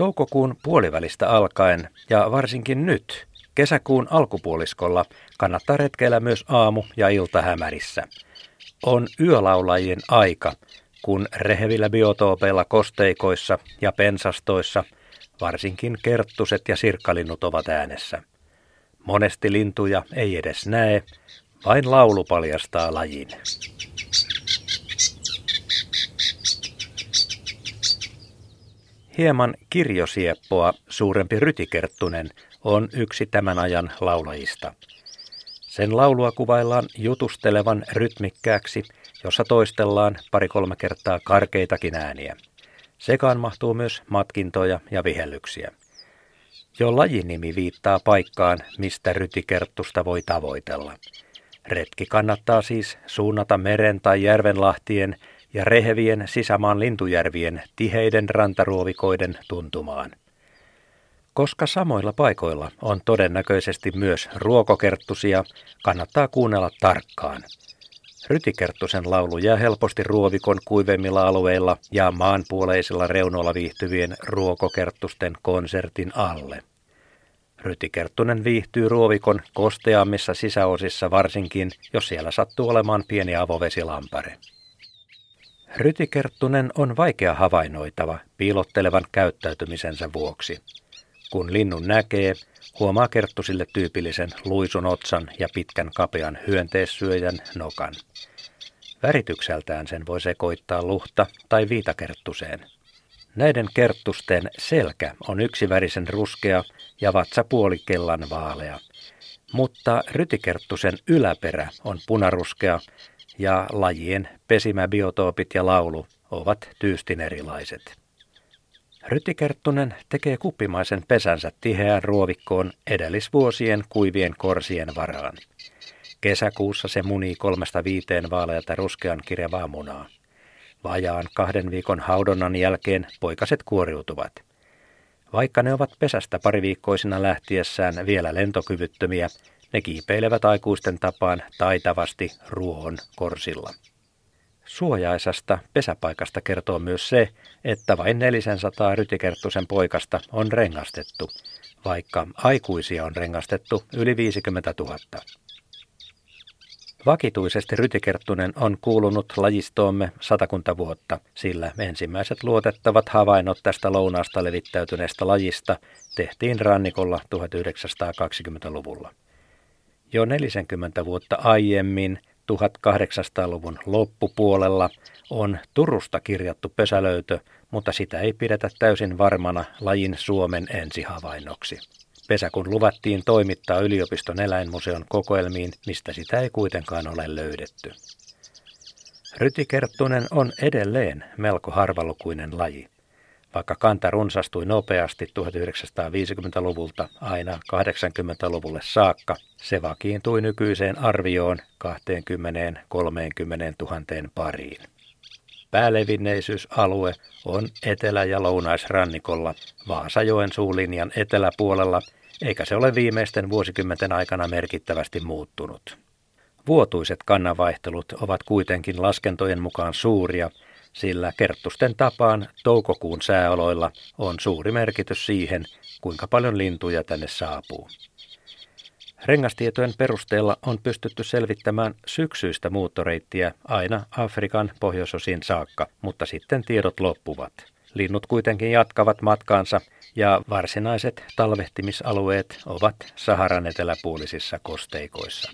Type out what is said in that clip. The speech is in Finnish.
Toukokuun puolivälistä alkaen ja varsinkin nyt, kesäkuun alkupuoliskolla, kannattaa retkeillä myös aamu- ja iltahämärissä. On yölaulajien aika, kun rehevillä biotoopeilla kosteikoissa ja pensastoissa varsinkin kerttuset ja sirkkalinnut ovat äänessä. Monesti lintuja ei edes näe, vain laulu paljastaa lajin. Hieman kirjosieppoa suurempi rytikerttunen on yksi tämän ajan laulajista. Sen laulua kuvaillaan jutustelevan rytmikkääksi, jossa toistellaan pari-kolme kertaa karkeitakin ääniä. Sekaan mahtuu myös matkintoja ja vihellyksiä. Jo lajinimi viittaa paikkaan, mistä rytikerttusta voi tavoitella. Retki kannattaa siis suunnata meren tai järvenlahtien ja rehevien sisämaan lintujärvien tiheiden rantaruovikoiden tuntumaan. Koska samoilla paikoilla on todennäköisesti myös ruokokerttusia, kannattaa kuunnella tarkkaan. Rytikerttusen laulu jää helposti ruovikon kuivemmilla alueilla ja maanpuoleisilla reunoilla viihtyvien ruokokerttusten konsertin alle. Rytikerttunen viihtyy ruovikon kosteammissa sisäosissa varsinkin, jos siellä sattuu olemaan pieni avovesilampare. Rytikerttunen on vaikea havainnoitava piilottelevan käyttäytymisensä vuoksi. Kun linnun näkee, huomaa kerttusille tyypillisen luisun otsan ja pitkän kapean hyönteissyöjän nokan. Väritykseltään sen voi sekoittaa luhta tai viitakerttuseen. Näiden kerttusten selkä on yksivärisen ruskea ja vatsa puolikellan vaalea. Mutta rytikerttusen yläperä on punaruskea ja lajien pesimäbiotoopit ja laulu ovat tyystin erilaiset. Rytikerttunen tekee kuppimaisen pesänsä tiheään ruovikkoon edellisvuosien kuivien korsien varaan. Kesäkuussa se munii kolmesta viiteen vaaleata ruskean kirjavaa munaa. Vajaan kahden viikon haudonnan jälkeen poikaset kuoriutuvat. Vaikka ne ovat pesästä pariviikkoisina lähtiessään vielä lentokyvyttömiä, ne kiipeilevät aikuisten tapaan taitavasti ruohon korsilla. Suojaisasta pesäpaikasta kertoo myös se, että vain 400 rytikerttusen poikasta on rengastettu, vaikka aikuisia on rengastettu yli 50 000. Vakituisesti rytikerttunen on kuulunut lajistoomme satakunta vuotta, sillä ensimmäiset luotettavat havainnot tästä lounaasta levittäytyneestä lajista tehtiin rannikolla 1920-luvulla. Jo 40 vuotta aiemmin 1800-luvun loppupuolella on Turusta kirjattu pesälöytö, mutta sitä ei pidetä täysin varmana lajin Suomen ensihavainnoksi. Pesä kun luvattiin toimittaa yliopiston eläinmuseon kokoelmiin, mistä sitä ei kuitenkaan ole löydetty. Rytikerttunen on edelleen melko harvalukuinen laji. Vaikka kanta runsastui nopeasti 1950-luvulta aina 80-luvulle saakka, se vakiintui nykyiseen arvioon 20-30 000 pariin. Päälevinneisyysalue on etelä- ja lounaisrannikolla Vaasajoen suulinjan eteläpuolella, eikä se ole viimeisten vuosikymmenten aikana merkittävästi muuttunut. Vuotuiset kannanvaihtelut ovat kuitenkin laskentojen mukaan suuria, sillä kerttusten tapaan toukokuun sääoloilla on suuri merkitys siihen, kuinka paljon lintuja tänne saapuu. Rengastietojen perusteella on pystytty selvittämään syksyistä muuttoreittiä aina Afrikan pohjoisosiin saakka, mutta sitten tiedot loppuvat. Linnut kuitenkin jatkavat matkaansa ja varsinaiset talvehtimisalueet ovat Saharan eteläpuolisissa kosteikoissa.